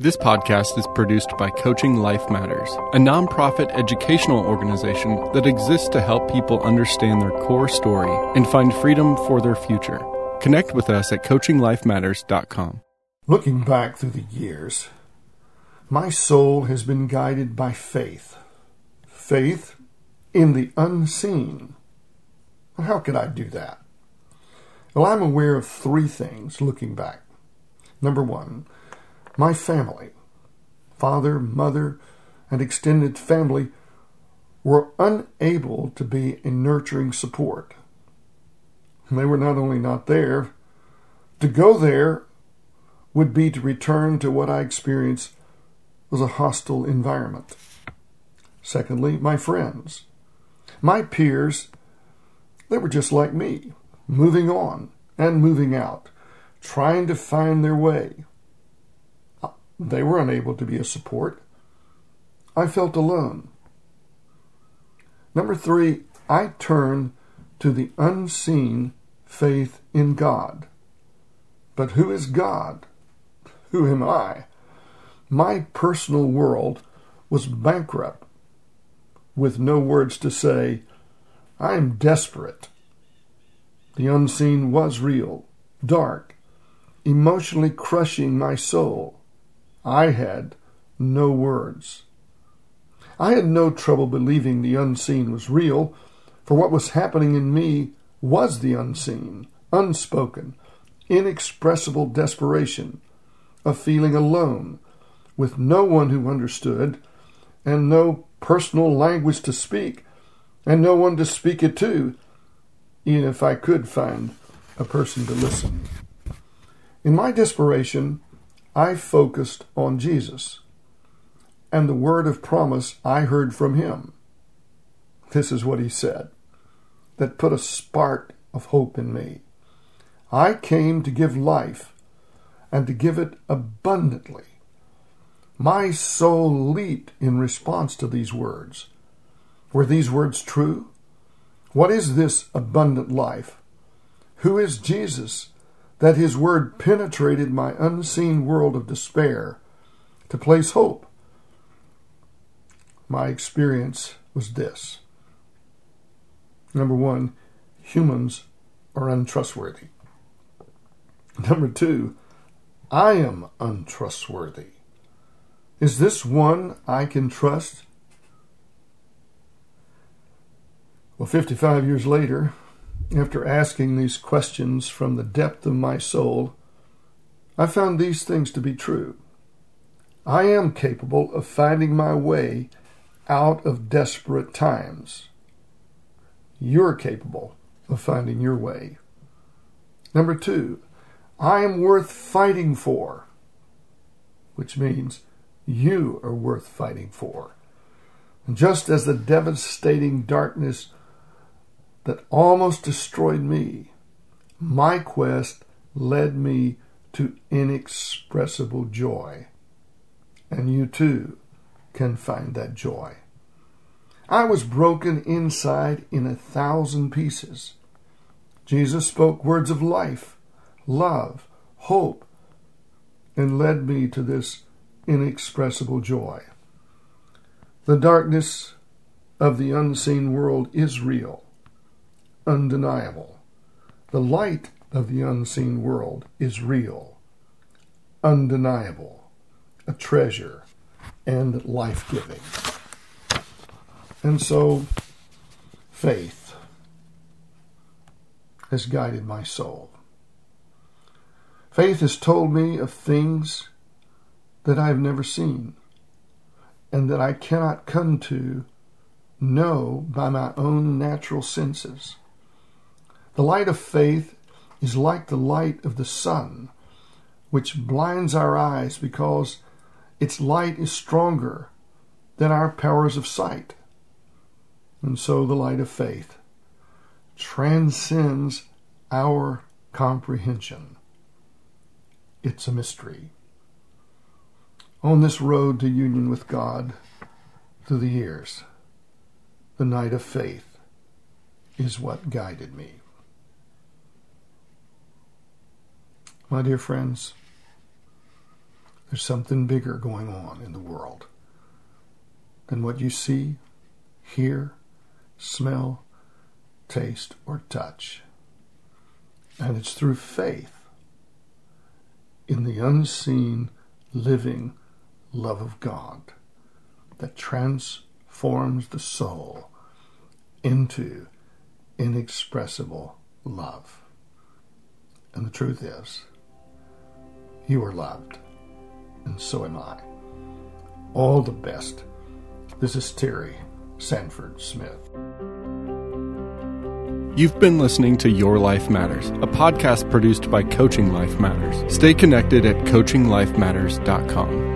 This podcast is produced by Coaching Life Matters, a nonprofit educational organization that exists to help people understand their core story and find freedom for their future. Connect with us at coachinglifematters.com. Looking back through the years, my soul has been guided by faith. Faith in the unseen. How could I do that? Well, I'm aware of three things looking back. Number one, my family, father, mother, and extended family, were unable to be a nurturing support. They were not only not there, to go there would be to return to what I experienced was a hostile environment. Secondly, my friends. My peers, they were just like me, moving on and moving out, trying to find their way. They were unable to be a support. I felt alone. Number three, I turned to the unseen faith in God. But who is God? Who am I? My personal world was bankrupt with no words to say, I am desperate. The unseen was real, dark, emotionally crushing my soul. I had no words. I had no trouble believing the unseen was real, for what was happening in me was the unseen, unspoken, inexpressible desperation of feeling alone, with no one who understood, and no personal language to speak, and no one to speak it to, even if I could find a person to listen. In my desperation, I focused on Jesus and the word of promise I heard from him. This is what he said that put a spark of hope in me. I came to give life and to give it abundantly. My soul leaped in response to these words. Were these words true? What is this abundant life? Who is Jesus that his word penetrated my unseen world of despair to place hope? My experience was this. Number one, humans are untrustworthy. Number two, I am untrustworthy. Is this one I can trust? Well, 55 years later, after asking these questions from the depth of my soul, I found these things to be true. I am capable of finding my way out of desperate times. You're capable of finding your way. Number two, I am worth fighting for, which means you are worth fighting for. And just as the devastating darkness that almost destroyed me, my quest led me to inexpressible joy. And you too can find that joy. I was broken inside in a thousand pieces. Jesus spoke words of life love, hope, and led me to this inexpressible joy. The darkness of the unseen world is real, undeniable. The light of the unseen world is real, undeniable, a treasure, and life giving. And so, faith has guided my soul. Faith has told me of things that I have never seen and that I cannot come to know by my own natural senses. The light of faith is like the light of the sun, which blinds our eyes because its light is stronger than our powers of sight. And so the light of faith transcends our comprehension. It's a mystery. On this road to union with God through the years, the night of faith is what guided me. My dear friends, There's something bigger going on in the world than what you see, hear, smell, taste, or touch. And it's through faith in the unseen, living love of God that transforms the soul into inexpressible love. And the truth is, you are loved, and so am I. All the best. This is Terry Sanford Smith. You've been listening to Your Life Matters, a podcast produced by Coaching Life Matters. Stay connected at coachinglifematters.com.